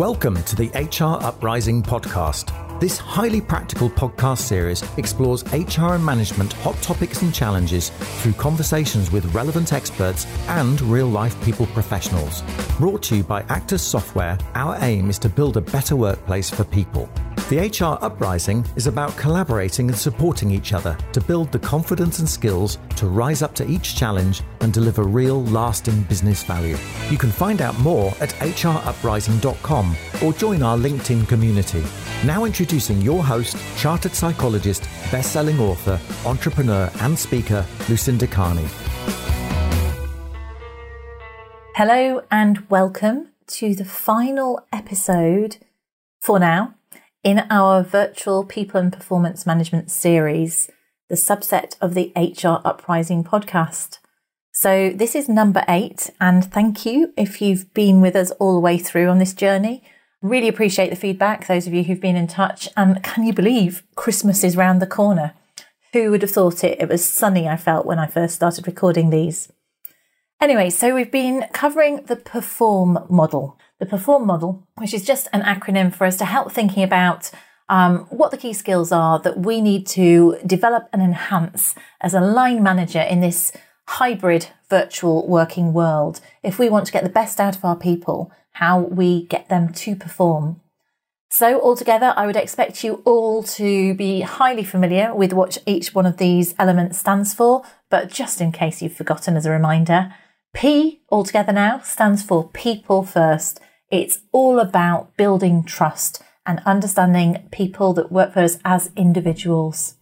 Welcome to the HR Uprising podcast. This highly practical podcast series explores HR and management hot topics and challenges through conversations with relevant experts and real life people professionals. Brought to you by Actus Software, our aim is to build a better workplace for people. The HR Uprising is about collaborating and supporting each other to build the confidence and skills to rise up to each challenge and deliver real, lasting business value. You can find out more at hruprising.com or join our LinkedIn community. Now introducing your host, chartered psychologist, best-selling author, entrepreneur and speaker, Lucinda Carney. Hello and welcome to the final episode for now in our virtual people and performance management series, the subset of the HR Uprising podcast. So, this is number eight, and thank you if you've been with us all the way through on this journey. Really appreciate the feedback, those of you who've been in touch. And can you believe Christmas is round the corner? Who would have thought it? It was sunny, I felt, when I first started recording these. Anyway, so we've been covering the perform model the perform model, which is just an acronym for us to help thinking about um, what the key skills are that we need to develop and enhance as a line manager in this hybrid virtual working world. If we want to get the best out of our people, how we get them to perform. So, altogether, I would expect you all to be highly familiar with what each one of these elements stands for, but just in case you've forgotten as a reminder, P altogether now stands for people first. It's all about building trust and understanding people that work for us as individuals.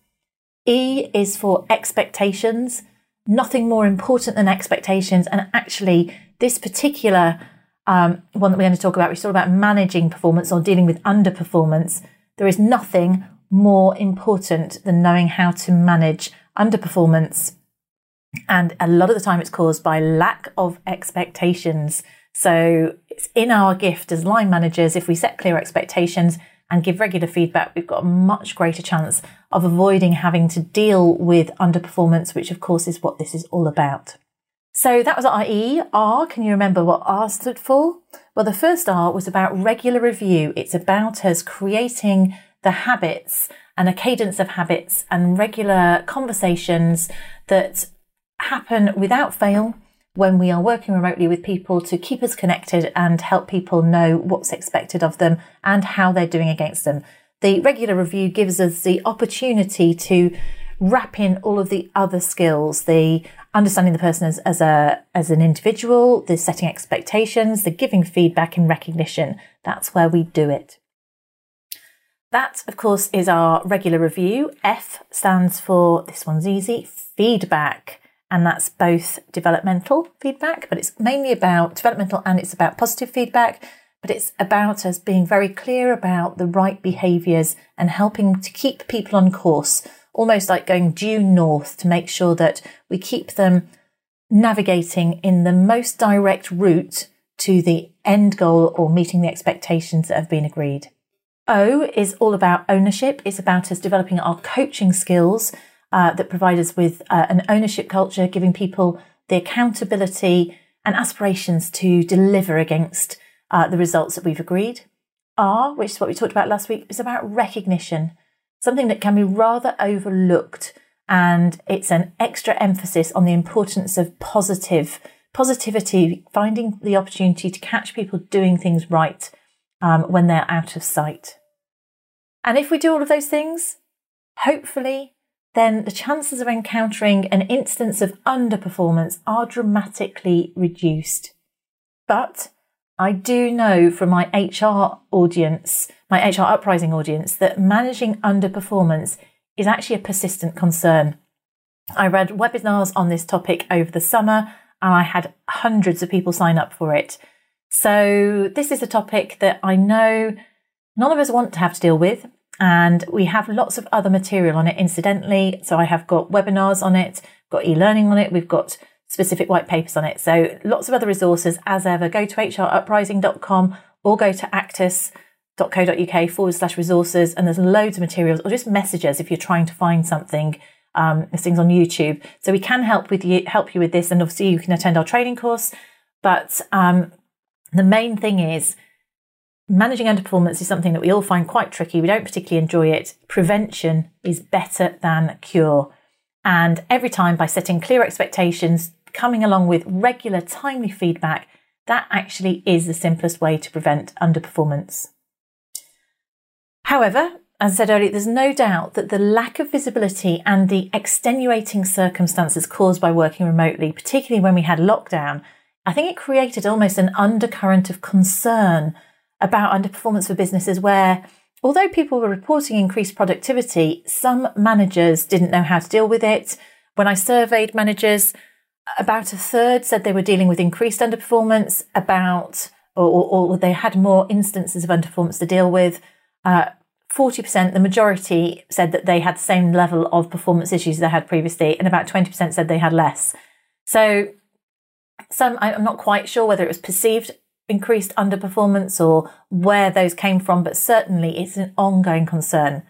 E is for expectations. Nothing more important than expectations. And actually, this particular um, one that we're going to talk about, which is all about managing performance or dealing with underperformance. There is nothing more important than knowing how to manage underperformance and a lot of the time it's caused by lack of expectations. So it's in our gift as line managers, if we set clear expectations and give regular feedback, we've got a much greater chance of avoiding having to deal with underperformance, which of course is what this is all about. So that was our E. R, can you remember what R stood for? Well, the first R was about regular review. It's about us creating the habits and a cadence of habits and regular conversations that happen without fail when we are working remotely with people to keep us connected and help people know what's expected of them and how they're doing against them. The regular review gives us the opportunity to wrap in all of the other skills, the understanding the person as, as a as an individual, the setting expectations, the giving feedback and recognition. That's where we do it. That, of course, is our regular review. F stands for this one's easy feedback and that's both developmental feedback, but it's mainly about developmental and it's about positive feedback, but it's about us being very clear about the right behaviours and helping to keep people on course, almost like going due north to make sure that we keep them navigating in the most direct route to the end goal or meeting the expectations that have been agreed. O is all about ownership. It's about us developing our coaching skills uh, that provide us with uh, an ownership culture, giving people the accountability and aspirations to deliver against uh, the results that we've agreed. R, which is what we talked about last week, is about recognition, something that can be rather overlooked. And it's an extra emphasis on the importance of positive positivity, finding the opportunity to catch people doing things right um, when they're out of sight. And if we do all of those things, hopefully then the chances of encountering an instance of underperformance are dramatically reduced. But I do know from my HR audience, my HR uprising audience, that managing underperformance is actually a persistent concern. I read webinars on this topic over the summer and I had hundreds of people sign up for it. So, this is a topic that I know none of us want to have to deal with. And we have lots of other material on it incidentally. So I have got webinars on it, got e-learning on it, we've got specific white papers on it. So lots of other resources as ever. Go to hruprising.com or go to actus.co.uk forward slash resources and there's loads of materials or just messages if you're trying to find something. Um, things on YouTube. So we can help with you, help you with this. And obviously you can attend our training course. But um, the main thing is managing underperformance is something that we all find quite tricky. We don't particularly enjoy it. Prevention is better than cure. And every time by setting clear expectations, coming along with regular, timely feedback, that actually is the simplest way to prevent underperformance. However, as I said earlier, there's no doubt that the lack of visibility and the extenuating circumstances caused by working remotely, particularly when we had lockdown, I think it created almost an undercurrent of concern about underperformance for businesses where although people were reporting increased productivity, some managers didn't know how to deal with it. When I surveyed managers, about a third said they were dealing with increased underperformance, about or, or, they had more instances of underperformance to deal with. Uh, 40%, the majority said that they had the same level of performance issues they had previously, and about 20% said they had less. So, some I'm not quite sure whether it was perceived increased underperformance or where those came from, but certainly it's an ongoing concern.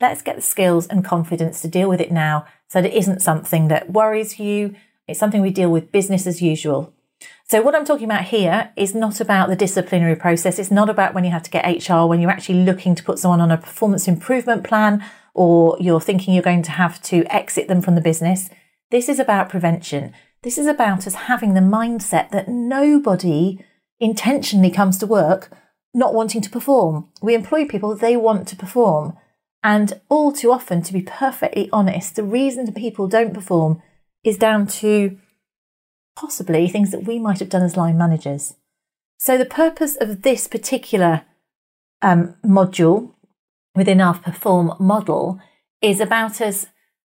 Let's get the skills and confidence to deal with it now so that it isn't something that worries you. It's something we deal with business as usual. So, what I'm talking about here is not about the disciplinary process. It's not about when you have to get HR, when you're actually looking to put someone on a performance improvement plan or you're thinking you're going to have to exit them from the business. This is about prevention. This is about us having the mindset that nobody intentionally comes to work not wanting to perform. We employ people, they want to perform. And all too often, to be perfectly honest, the reason that people don't perform is down to possibly things that we might have done as line managers. So, the purpose of this particular um, module within our perform model is about us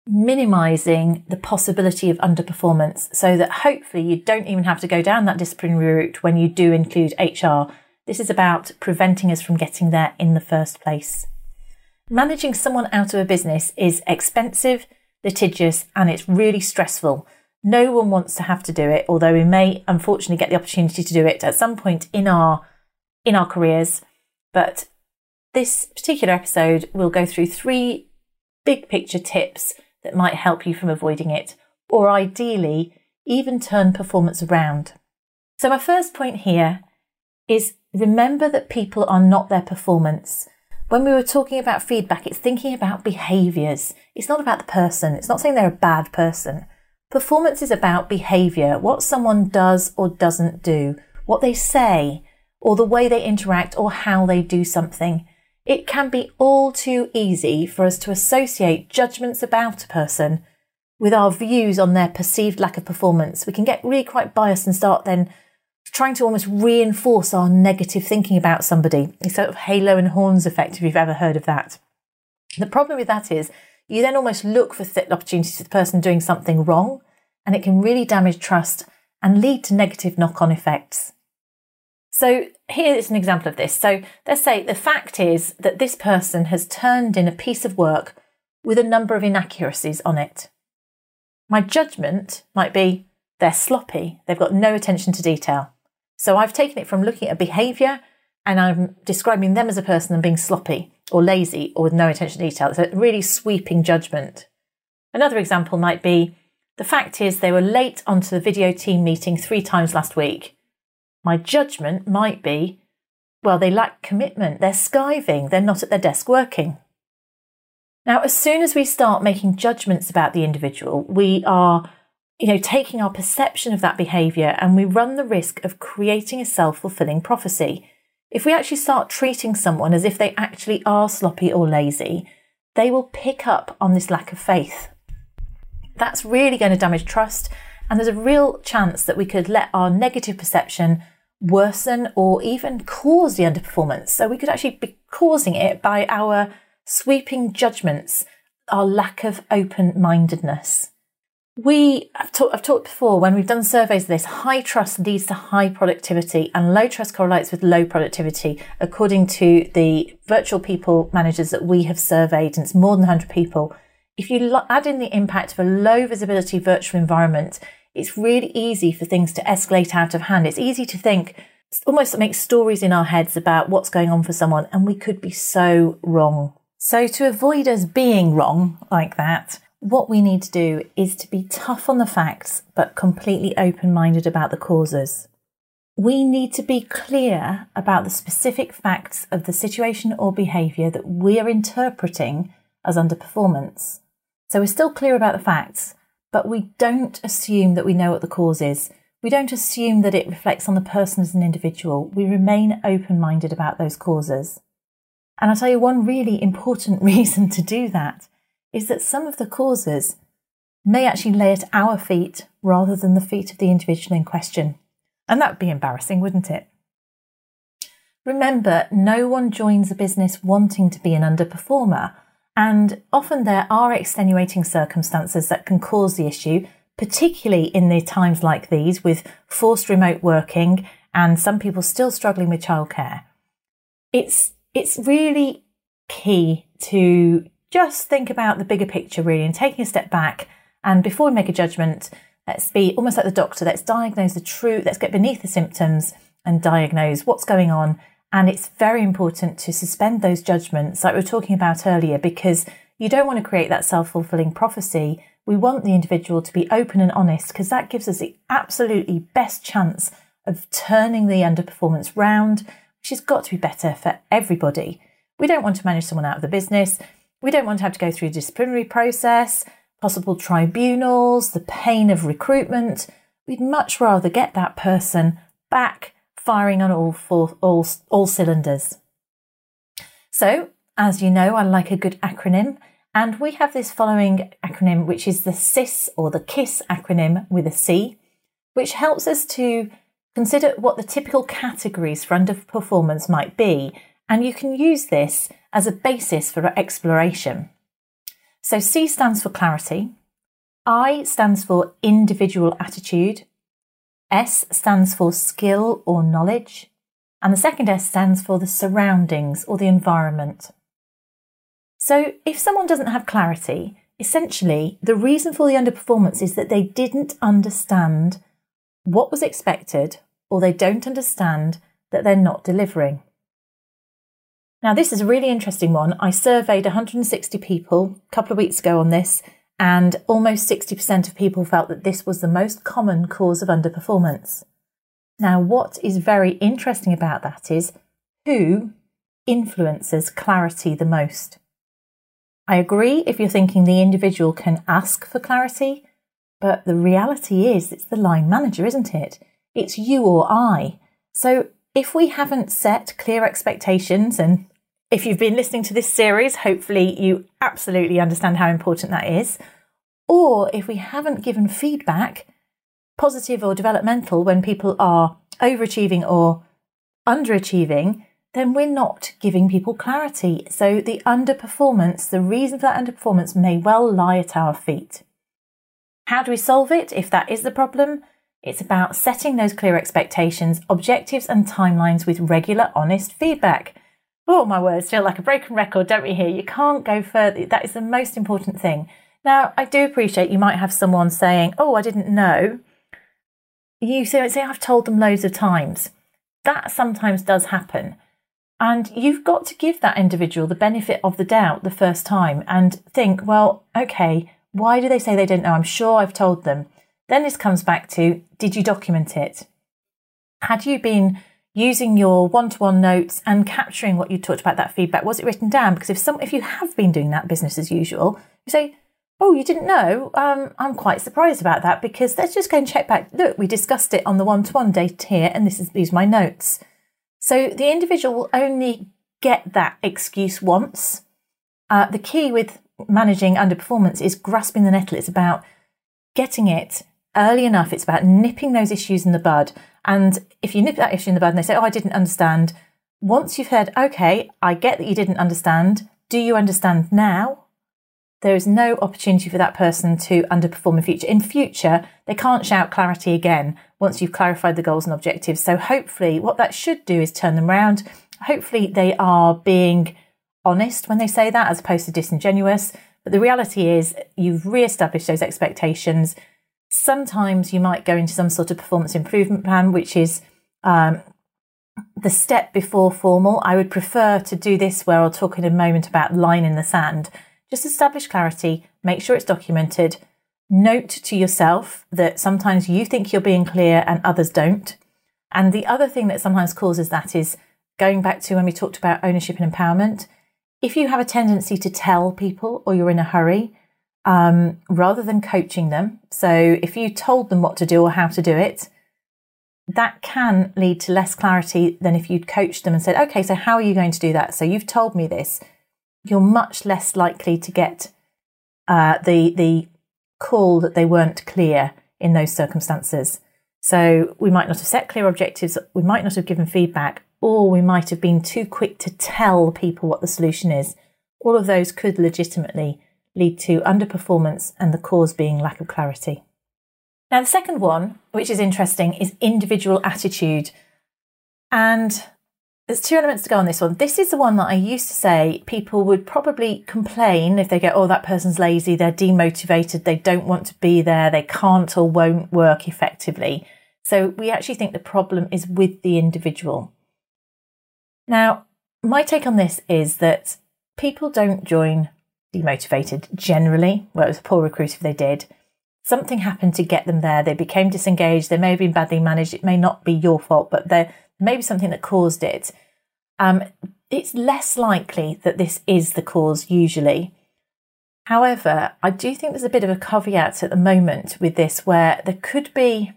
minimizing the possibility of underperformance so that hopefully you don't even have to go down that disciplinary route when you do include HR. This is about preventing us from getting there in the first place. Managing someone out of a business is expensive, litigious, and it's really stressful. No one wants to have to do it, although we may unfortunately get the opportunity to do it at some point in our in our careers. But this particular episode will go through three big picture tips that might help you from avoiding it, or ideally, even turn performance around. So, my first point here is remember that people are not their performance. When we were talking about feedback, it's thinking about behaviors. It's not about the person. It's not saying they're a bad person. Performance is about behavior, what someone does or doesn't do, what they say, or the way they interact or how they do something. It can be all too easy for us to associate judgments about a person with our views on their perceived lack of performance. We can get really quite biased and start then trying to almost reinforce our negative thinking about somebody. It's sort of halo and horns effect, if you've ever heard of that. The problem with that is you then almost look for th- opportunities for the person doing something wrong, and it can really damage trust and lead to negative knock on effects. So here is an example of this. So let's say the fact is that this person has turned in a piece of work with a number of inaccuracies on it. My judgment might be they're sloppy, they've got no attention to detail. So I've taken it from looking at behaviour and I'm describing them as a person and being sloppy or lazy or with no attention to detail. It's a really sweeping judgment. Another example might be the fact is they were late onto the video team meeting three times last week my judgment might be, well, they lack commitment, they're skiving, they're not at their desk working. Now, as soon as we start making judgments about the individual, we are, you know, taking our perception of that behavior and we run the risk of creating a self-fulfilling prophecy. If we actually start treating someone as if they actually are sloppy or lazy, they will pick up on this lack of faith. That's really going to damage trust and there's a real chance that we could let our negative perception worsen or even cause the underperformance. So we could actually be causing it by our sweeping judgments, our lack of open mindedness. We, I've, I've talked before when we've done surveys of this, high trust leads to high productivity and low trust correlates with low productivity, according to the virtual people managers that we have surveyed, and it's more than 100 people. If you add in the impact of a low visibility virtual environment, it's really easy for things to escalate out of hand. It's easy to think, almost make stories in our heads about what's going on for someone, and we could be so wrong. So, to avoid us being wrong like that, what we need to do is to be tough on the facts, but completely open minded about the causes. we need to be clear about the specific facts of the situation or behaviour that we're interpreting as underperformance. So we're still clear about the facts, but we don't assume that we know what the cause is. We don't assume that it reflects on the person as an individual. We remain open minded about those causes. And I'll tell you one really important reason to do that is that some of the causes may actually lay at our feet rather than the feet of the individual in question. And that'd be embarrassing, wouldn't it? Remember, no one joins a business wanting to be an underperformer. And often there are extenuating circumstances that can cause the issue, particularly in the times like these with forced remote working and some people still struggling with childcare. It's, it's really key to just think about the bigger picture really and taking a step back and before we make a judgment, let's be almost like the doctor. Let's diagnose the truth. Let's get beneath the symptoms and diagnose what's going on. And it's very important to suspend those judgments, like we were talking about earlier, because you don't want to create that self fulfilling prophecy. We want the individual to be open and honest because that gives us the absolutely best chance of turning the underperformance round, which has got to be better for everybody. We don't want to manage someone out of the business. We don't want to have to go through a disciplinary process possible tribunals, the pain of recruitment. We'd much rather get that person back firing on all, four, all, all cylinders. So, as you know, I like a good acronym, and we have this following acronym, which is the CIS or the KISS acronym with a C, which helps us to consider what the typical categories for underperformance might be, and you can use this as a basis for exploration. So C stands for clarity, I stands for individual attitude, S stands for skill or knowledge, and the second S stands for the surroundings or the environment. So if someone doesn't have clarity, essentially the reason for the underperformance is that they didn't understand what was expected or they don't understand that they're not delivering. Now, this is a really interesting one. I surveyed 160 people a couple of weeks ago on this, and almost 60% of people felt that this was the most common cause of underperformance. Now, what is very interesting about that is who influences clarity the most. I agree if you're thinking the individual can ask for clarity, but the reality is it's the line manager, isn't it? It's you or I. So if we haven't set clear expectations and if you've been listening to this series, hopefully you absolutely understand how important that is. Or if we haven't given feedback, positive or developmental, when people are overachieving or underachieving, then we're not giving people clarity. So the underperformance, the reason for that underperformance may well lie at our feet. How do we solve it if that is the problem? It's about setting those clear expectations, objectives, and timelines with regular, honest feedback. Oh, my words, feel like a broken record, don't we here? You can't go further. That is the most important thing. Now, I do appreciate you might have someone saying, Oh, I didn't know. You say, say I've told them loads of times. That sometimes does happen. And you've got to give that individual the benefit of the doubt the first time and think, well, okay, why do they say they didn't know? I'm sure I've told them. Then this comes back to did you document it? Had you been using your one-to-one notes and capturing what you talked about that feedback was it written down? Because if some if you have been doing that business as usual you say oh you didn't know. Um, i'm quite surprised about that because let's just go and check back. Look we discussed it on the one-to-one date here and this is these are my notes. So the individual will only get that excuse once. Uh, the key with managing underperformance is grasping the nettle. It's about getting it early enough it's about nipping those issues in the bud and if you nip that issue in the bud and they say, Oh, I didn't understand, once you've heard, Okay, I get that you didn't understand, do you understand now? There is no opportunity for that person to underperform in future. In future, they can't shout clarity again once you've clarified the goals and objectives. So hopefully, what that should do is turn them around. Hopefully, they are being honest when they say that as opposed to disingenuous. But the reality is, you've re established those expectations. Sometimes you might go into some sort of performance improvement plan, which is um, the step before formal. I would prefer to do this where I'll talk in a moment about line in the sand. Just establish clarity, make sure it's documented. Note to yourself that sometimes you think you're being clear and others don't. And the other thing that sometimes causes that is going back to when we talked about ownership and empowerment. If you have a tendency to tell people or you're in a hurry, um, rather than coaching them, so if you told them what to do or how to do it, that can lead to less clarity than if you'd coached them and said, okay, so how are you going to do that? So you've told me this. You're much less likely to get uh, the the call that they weren't clear in those circumstances. So we might not have set clear objectives, we might not have given feedback, or we might have been too quick to tell people what the solution is. All of those could legitimately lead to underperformance and the cause being lack of clarity. Now, the second one, which is interesting, is individual attitude. And there's two elements to go on this one. This is the one that I used to say people would probably complain if they go, oh, that person's lazy, they're demotivated, they don't want to be there, they can't or won't work effectively. So we actually think the problem is with the individual. Now, my take on this is that people don't join demotivated generally. Well, it was a poor recruit if they did something happened to get them there. They became disengaged. They may have been badly managed. It may not be your fault, but there may be something that caused it. Um, it's less likely that this is the cause usually. However, I do think there's a bit of a caveat at the moment with this where there could be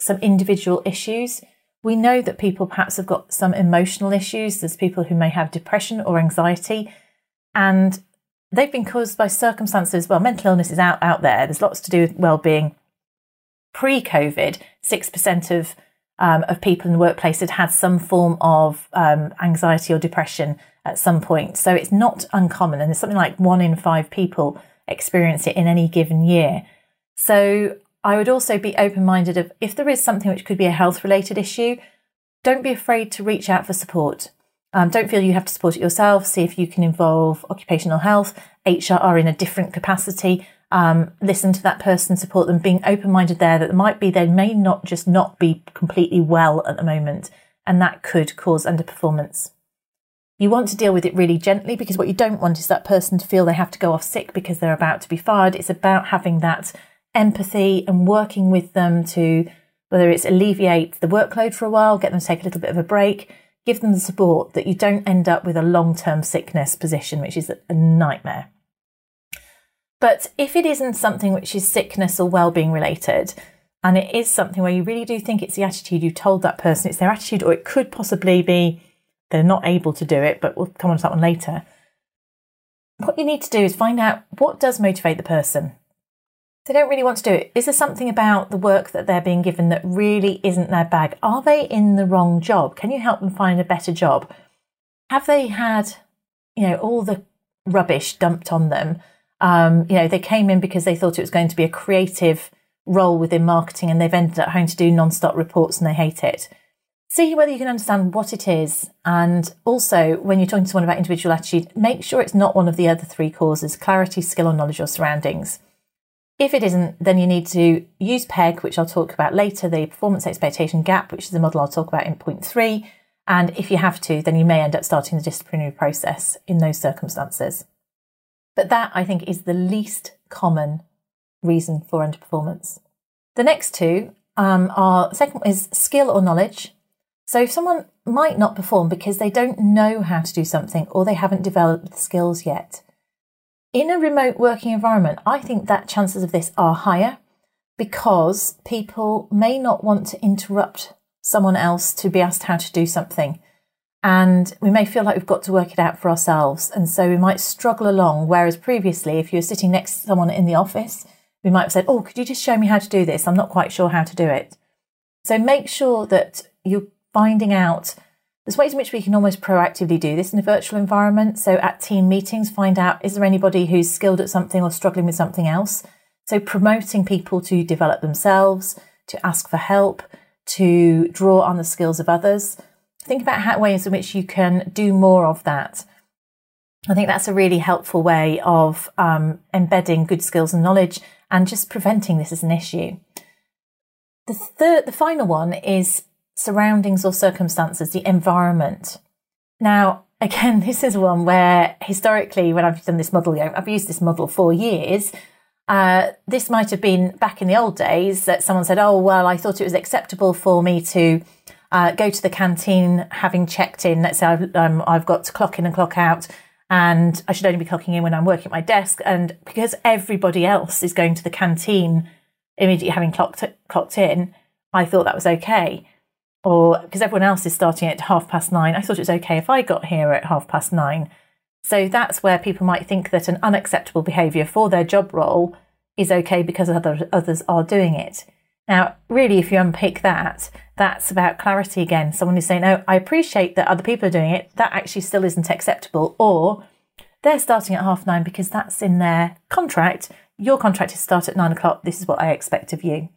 some individual issues. We know that people perhaps have got some emotional issues. There's people who may have depression or anxiety. And they've been caused by circumstances. Well, mental illness is out, out there. There's lots to do with well-being. Pre-COVID, six percent of um, of people in the workplace had had some form of um, anxiety or depression at some point. So it's not uncommon, and there's something like one in five people experience it in any given year. So I would also be open-minded of if there is something which could be a health-related issue, don't be afraid to reach out for support. Um, don't feel you have to support it yourself. See if you can involve occupational health, HR in a different capacity. Um, listen to that person, support them, being open minded there that might be, they may not just not be completely well at the moment, and that could cause underperformance. You want to deal with it really gently because what you don't want is that person to feel they have to go off sick because they're about to be fired. It's about having that empathy and working with them to whether it's alleviate the workload for a while, get them to take a little bit of a break, give them the support that you don't end up with a long term sickness position, which is a nightmare. But if it isn't something which is sickness or well-being related, and it is something where you really do think it's the attitude you told that person, it's their attitude, or it could possibly be they're not able to do it, but we'll come on to that one later. What you need to do is find out what does motivate the person they don't really want to do it. Is there something about the work that they're being given that really isn't their bag? Are they in the wrong job? Can you help them find a better job? Have they had, you know, all the rubbish dumped on them? Um, you know, they came in because they thought it was going to be a creative role within marketing and they've ended up having to do non-stop reports and they hate it. See whether you can understand what it is. And also, when you're talking to someone about individual attitude, make sure it's not one of the other three causes clarity, skill, or knowledge or surroundings. If it isn't, then you need to use PEG, which I'll talk about later, the performance expectation gap, which is the model I'll talk about in point three. And if you have to, then you may end up starting the disciplinary process in those circumstances. But that, I think, is the least common reason for underperformance. The next two um, are second is skill or knowledge. So if someone might not perform because they don't know how to do something or they haven't developed the skills yet, in a remote working environment, I think that chances of this are higher because people may not want to interrupt someone else to be asked how to do something. And we may feel like we've got to work it out for ourselves. And so we might struggle along. Whereas previously, if you were sitting next to someone in the office, we might have said, Oh, could you just show me how to do this? I'm not quite sure how to do it. So make sure that you're finding out there's ways in which we can almost proactively do this in a virtual environment. So at team meetings, find out is there anybody who's skilled at something or struggling with something else? So promoting people to develop themselves, to ask for help, to draw on the skills of others. Think about how ways in which you can do more of that. I think that's a really helpful way of um, embedding good skills and knowledge and just preventing this as an issue. The third, the final one is surroundings or circumstances, the environment. Now, again, this is one where historically, when I've done this model, I've used this model for years. Uh, this might have been back in the old days that someone said, "Oh, well, I thought it was acceptable for me to uh, go to the canteen having checked in. Let's say I've, um, I've got to clock in and clock out, and I should only be clocking in when I'm working at my desk. And because everybody else is going to the canteen immediately having clocked clocked in, I thought that was okay. Or because everyone else is starting at half past nine, I thought it was okay if I got here at half past nine. So that's where people might think that an unacceptable behaviour for their job role is okay because other, others are doing it. Now, really, if you unpick that, that's about clarity again. Someone is saying, Oh, I appreciate that other people are doing it. That actually still isn't acceptable. Or they're starting at half nine because that's in their contract. Your contract is start at nine o'clock. This is what I expect of you.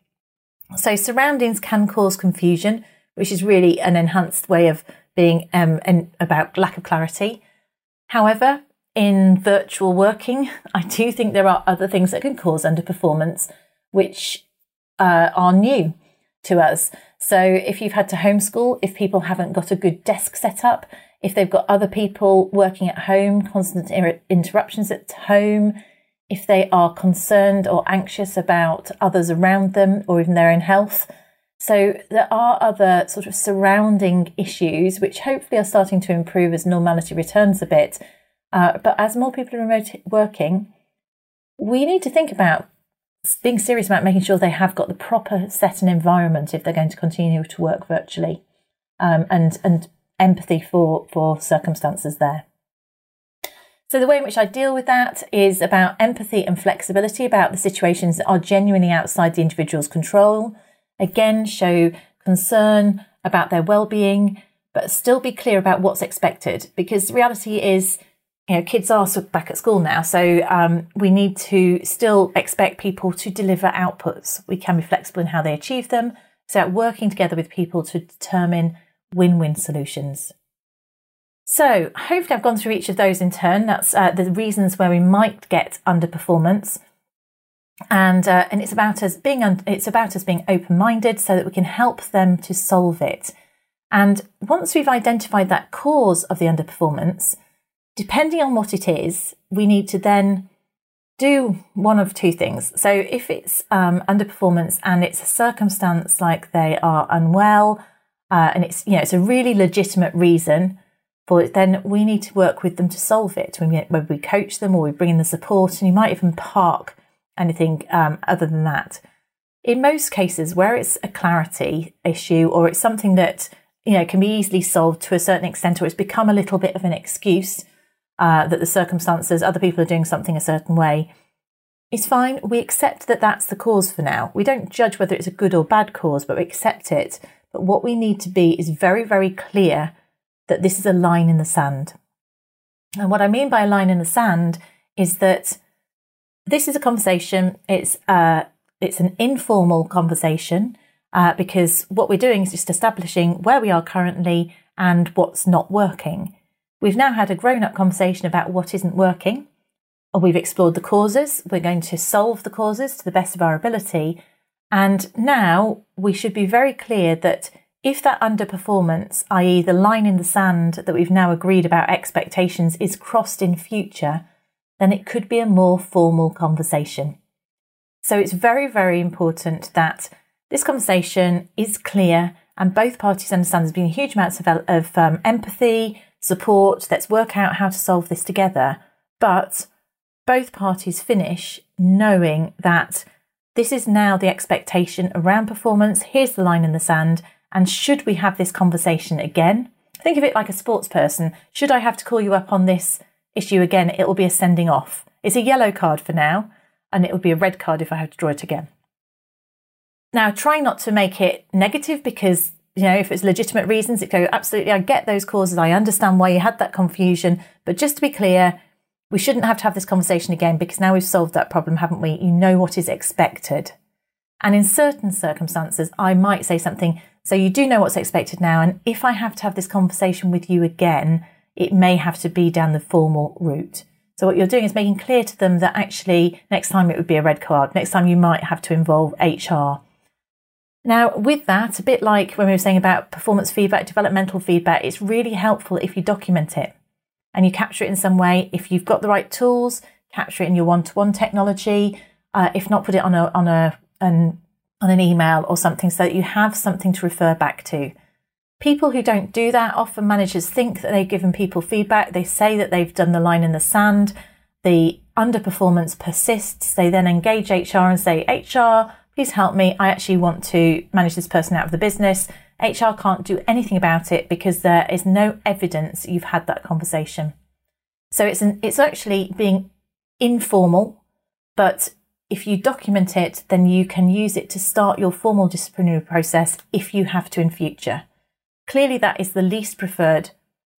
So surroundings can cause confusion, which is really an enhanced way of being um, about lack of clarity. However, in virtual working, I do think there are other things that can cause underperformance, which uh, are new to us. So if you've had to homeschool, if people haven't got a good desk set up, if they've got other people working at home, constant interruptions at home, if they are concerned or anxious about others around them or even their own health. So there are other sort of surrounding issues which hopefully are starting to improve as normality returns a bit. Uh, but as more people are remote working, we need to think about being serious about making sure they have got the proper set and environment if they're going to continue to work virtually, um, and and empathy for for circumstances there. So the way in which I deal with that is about empathy and flexibility about the situations that are genuinely outside the individual's control. Again, show concern about their well-being, but still be clear about what's expected because reality is you know, kids are back at school now, so um, we need to still expect people to deliver outputs. We can be flexible in how they achieve them. So, working together with people to determine win win solutions. So, hopefully, I've gone through each of those in turn. That's uh, the reasons where we might get underperformance, and uh, and it's about us being un- it's about us being open minded so that we can help them to solve it. And once we've identified that cause of the underperformance, depending on what it is, we need to then do one of two things. So if it's um, underperformance and it's a circumstance like they are unwell, uh, and it's you know it's a really legitimate reason for it, then we need to work with them to solve it. When we, coach them or we bring in the support, and you might even park anything um, other than that. In most cases, where it's a clarity issue or it's something that you know can be easily solved to a certain extent, or it's become a little bit of an excuse uh, that the circumstances, other people are doing something a certain way, it's fine. We accept that that's the cause for now. We don't judge whether it's a good or bad cause, but we accept it. But what we need to be is very, very clear that this is a line in the sand. And what I mean by a line in the sand is that this is a conversation. It's uh, it's an informal conversation uh, because what we're doing is just establishing where we are currently and what's not working. We've now had a grown up conversation about what isn't working. We've explored the causes. We're going to solve the causes to the best of our ability. And now we should be very clear that if that underperformance, i.e., the line in the sand that we've now agreed about expectations, is crossed in future, then it could be a more formal conversation. So it's very, very important that this conversation is clear and both parties understand there's been huge amounts of, of um, empathy, support, let's work out how to solve this together. But both parties finish knowing that this is now the expectation around performance. Here's the line in the sand. And should we have this conversation again? Think of it like a sports person. Should I have to call you up on this issue again? It will be a sending off. It's a yellow card for now, and it will be a red card if I have to draw it again. Now, try not to make it negative because you know, if it's legitimate reasons, it go, absolutely, I get those causes. I understand why you had that confusion. But just to be clear, we shouldn't have to have this conversation again because now we've solved that problem, haven't we? You know what is expected. And in certain circumstances, I might say something, so you do know what's expected now. And if I have to have this conversation with you again, it may have to be down the formal route. So what you're doing is making clear to them that actually next time it would be a red card. Next time you might have to involve HR now, with that, a bit like when we were saying about performance feedback, developmental feedback, it's really helpful if you document it and you capture it in some way. If you've got the right tools, capture it in your one-to-one technology. Uh, if not, put it on a on a an on an email or something so that you have something to refer back to. People who don't do that, often managers think that they've given people feedback. They say that they've done the line in the sand. The underperformance persists. They then engage HR and say, HR, please help me. I actually want to manage this person out of the business. HR can't do anything about it because there is no evidence you've had that conversation. So it's an, it's actually being informal, but if you document it, then you can use it to start your formal disciplinary process if you have to in future. Clearly, that is the least preferred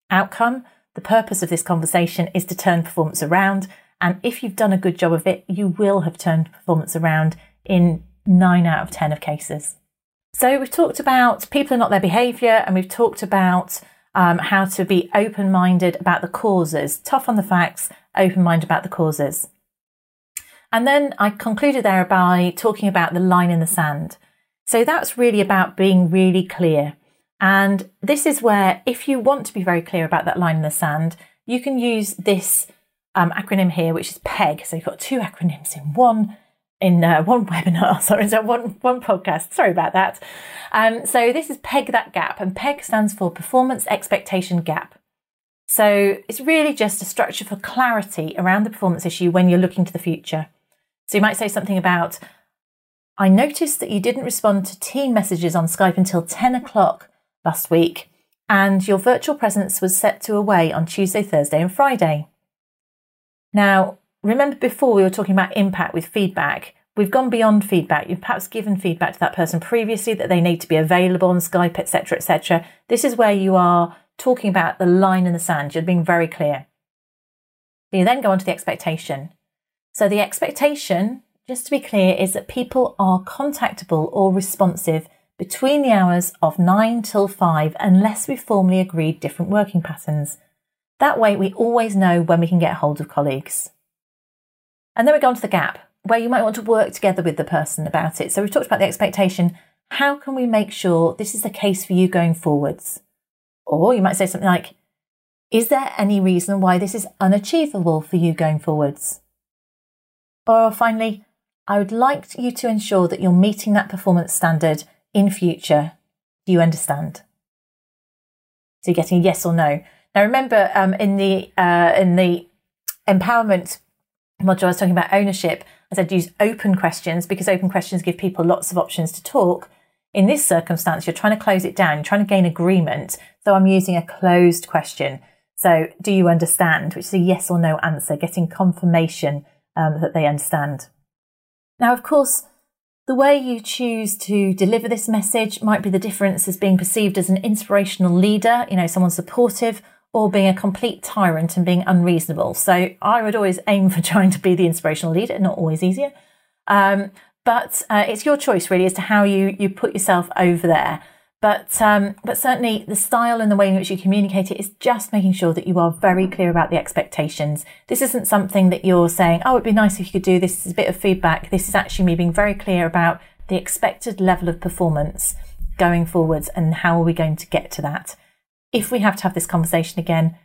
outcome. The purpose of this conversation is to turn performance around. And if you've done a good job of it, you will have turned performance around in nine out of 10 of cases. So we've talked about people are not their behaviour, and we've talked about um, how to be open minded about the causes, tough on the facts, open minded about the causes. And then I concluded there by talking about the line in the sand. So that's really about being really clear. And this is where, if you want to be very clear about that line in the sand, you can use this um, acronym here, which is PEG. So you've got two acronyms in one in uh, one webinar, sorry, so one one podcast. Sorry about that. Um, so this is PEG that gap, and PEG stands for Performance Expectation Gap. So it's really just a structure for clarity around the performance issue when you're looking to the future. So you might say something about, I noticed that you didn't respond to team messages on Skype until 10 o'clock last week, and your virtual presence was set to away on Tuesday, Thursday, and Friday. Now, remember before we were talking about impact with feedback. We've gone beyond feedback. You've perhaps given feedback to that person previously that they need to be available on Skype, etc., etc. This is where you are talking about the line in the sand. You're being very clear. You then go on to the expectation. So the expectation, just to be clear, is that people are contactable or responsive between the hours of 9 till 5 unless we formally agreed different working patterns. That way we always know when we can get hold of colleagues. And then we go on to the gap, where you might want to work together with the person about it. So we've talked about the expectation. How can we make sure this is the case for you going forwards? Or you might say something like, is there any reason why this is unachievable for you going forwards? Or finally, I would like you to ensure that you're meeting that performance standard in future. Do you understand? So you're getting a yes or no. Now remember, um, in the uh, in the empowerment module, I was talking about ownership. I said use open questions because open questions give people lots of options to talk. In this circumstance, you're trying to close it down, you're trying to gain agreement. So I'm using a closed question. So, do you understand? Which is a yes or no answer, getting confirmation um, that they understand. Now, of course, the way you choose to deliver this message might be the difference as being perceived as an inspirational leader, you know, someone supportive, or being a complete tyrant and being unreasonable. So I would always aim for trying to be the inspirational leader, not always easier. Um, but uh, it's your choice really as to how you you put yourself over there. But um, but certainly the style and the way in which you communicate it is just making sure that you are very clear about the expectations. This isn't something that you're saying, oh, it'd be nice if you could do this. this is a bit of feedback. This is actually me being very clear about the expected level of performance going forwards and how are we going to get to that if we have to have this conversation again,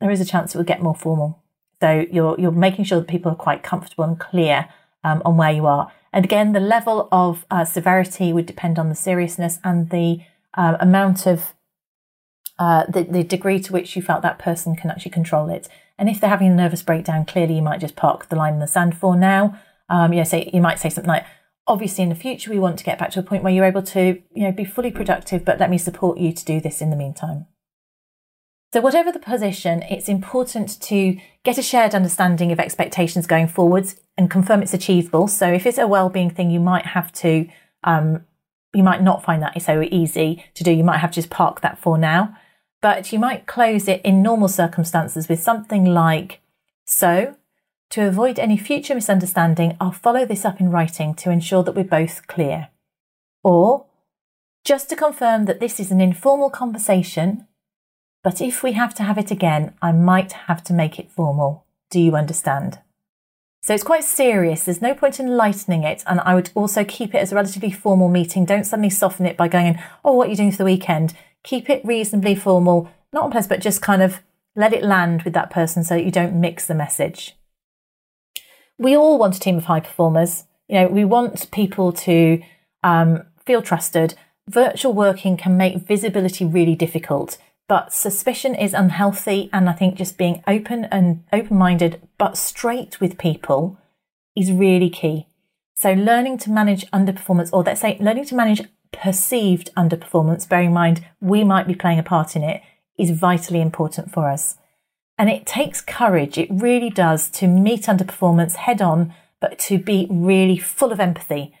there is a chance it will get more formal. So you're you're making sure that people are quite comfortable and clear um, on where you are. And again, the level of uh, severity would depend on the seriousness and the uh, amount of uh, the, the degree to which you felt that person can actually control it. And if they're having a nervous breakdown, clearly you might just park the line in the sand for now. Um, you know, say you might say something like, obviously in the future we want to get back to a point where you're able to, you know, be fully productive, but let me support you to do this in the meantime. So, whatever the position, it's important to get a shared understanding of expectations going forwards and confirm it's achievable. So, if it's a well-being thing, you might have to, um, you might not find that so easy to do. You might have to just park that for now, but you might close it in normal circumstances with something like, "So, to avoid any future misunderstanding, I'll follow this up in writing to ensure that we're both clear," or just to confirm that this is an informal conversation but if we have to have it again, I might have to make it formal. Do you understand? So it's quite serious. There's no point in lightening it. And I would also keep it as a relatively formal meeting. Don't suddenly soften it by going, oh, what are you doing for the weekend? Keep it reasonably formal, not unpleasant, but just kind of let it land with that person so that you don't mix the message. We all want a team of high performers. You know, we want people to um, feel trusted, virtual working can make visibility really difficult, but suspicion is unhealthy. And I think just being open and open minded, but straight with people is really key. So learning to manage underperformance, or let's say learning to manage perceived underperformance, bearing in mind we might be playing a part in it, is vitally important for us. And it takes courage, it really does, to meet underperformance head on, but to be really full of empathy.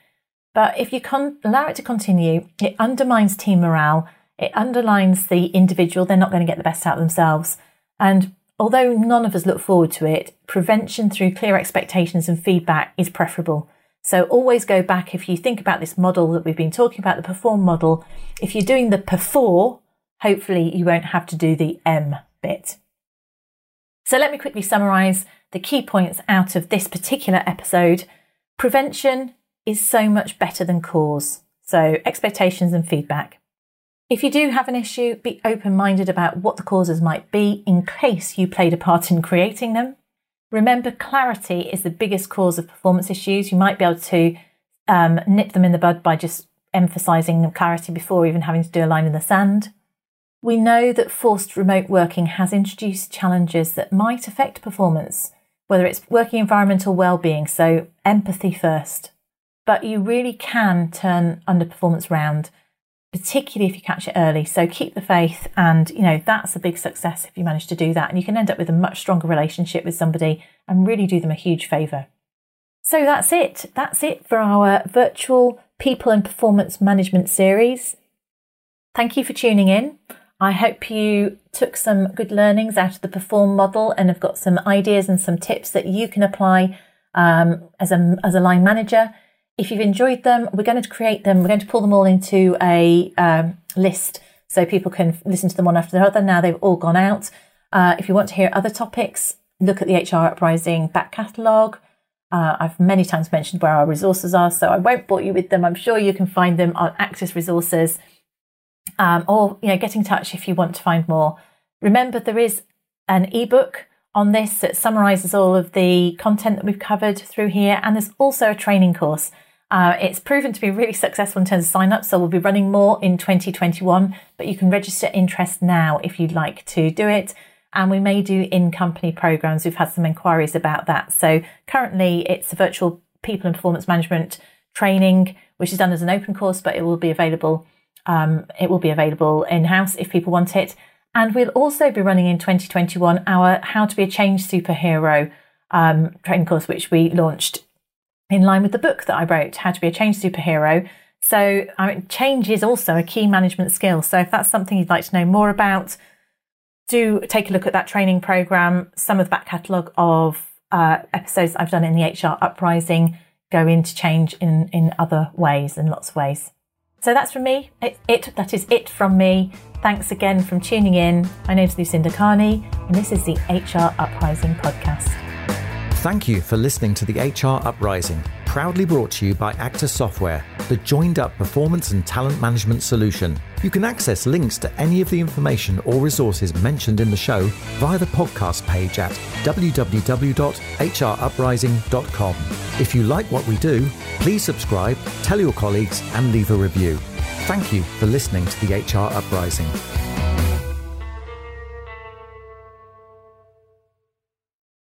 But if you con- allow it to continue, it undermines team morale, it underlines the individual, they're not going to get the best out of themselves. And although none of us look forward to it, prevention through clear expectations and feedback is preferable. So always go back if you think about this model that we've been talking about, the perform model. If you're doing the perform, hopefully you won't have to do the M bit. So let me quickly summarize the key points out of this particular episode. Prevention is so much better than cause. So expectations and feedback. If you do have an issue, be open minded about what the causes might be in case you played a part in creating them. Remember, clarity is the biggest cause of performance issues. You might be able to um, nip them in the bud by just emphasizing clarity before even having to do a line in the sand. We know that forced remote working has introduced challenges that might affect performance, whether it's working environment or well-being, so empathy first. But you really can turn underperformance round particularly if you catch it early. So keep the faith, and you know that's a big success if you manage to do that, and you can end up with a much stronger relationship with somebody and really do them a huge favour. So that's it. That's it for our virtual people and performance management series. Thank you for tuning in. I hope you took some good learnings out of the perform model and have got some ideas and some tips that you can apply um, as a as a line manager if you've enjoyed them, we're going to create them. We're going to pull them all into a um, list so people can listen to them one after the other. Now they've all gone out. Uh, if you want to hear other topics, look at the HR Uprising back catalogue. Uh, I've many times mentioned where our resources are, so I won't bore you with them. I'm sure you can find them on Actus Resources, um, or you know, get in touch if you want to find more. Remember, there is an ebook on this that summarises all of the content that we've covered through here, and there's also a training course uh, it's proven to be really successful in terms of sign up, so we'll be running more in 2021, but you can register interest now if you'd like to do it. And we may do in company programs. We've had some inquiries about that. So currently, it's a virtual people and performance management training, which is done as an open course, but it will be available. Um, it will be available in house if people want it. And we'll also be running in 2021 our How to Be a Change Superhero um, training course, which we launched in line with the book that I wrote, How to Be a Change Superhero. So, I mean, change is also a key management skill. So, if that's something you'd like to know more about, do take a look at that training program. Some of the back catalogue of uh, episodes I've done in the HR Uprising go into change in, in other ways, in lots of ways. So that's from me. It, it that is it from me. Thanks again from tuning in. My name is Lucinda Carney, and this is the HR Uprising podcast. Thank you for listening to the HR Uprising, proudly brought to you by Actus Software, the joined up performance and talent management solution. You can access links to any of the information or resources mentioned in the show via the podcast page at www.hruprising.com. If you like what we do, please subscribe, tell your colleagues, and leave a review. Thank you for listening to the HR Uprising.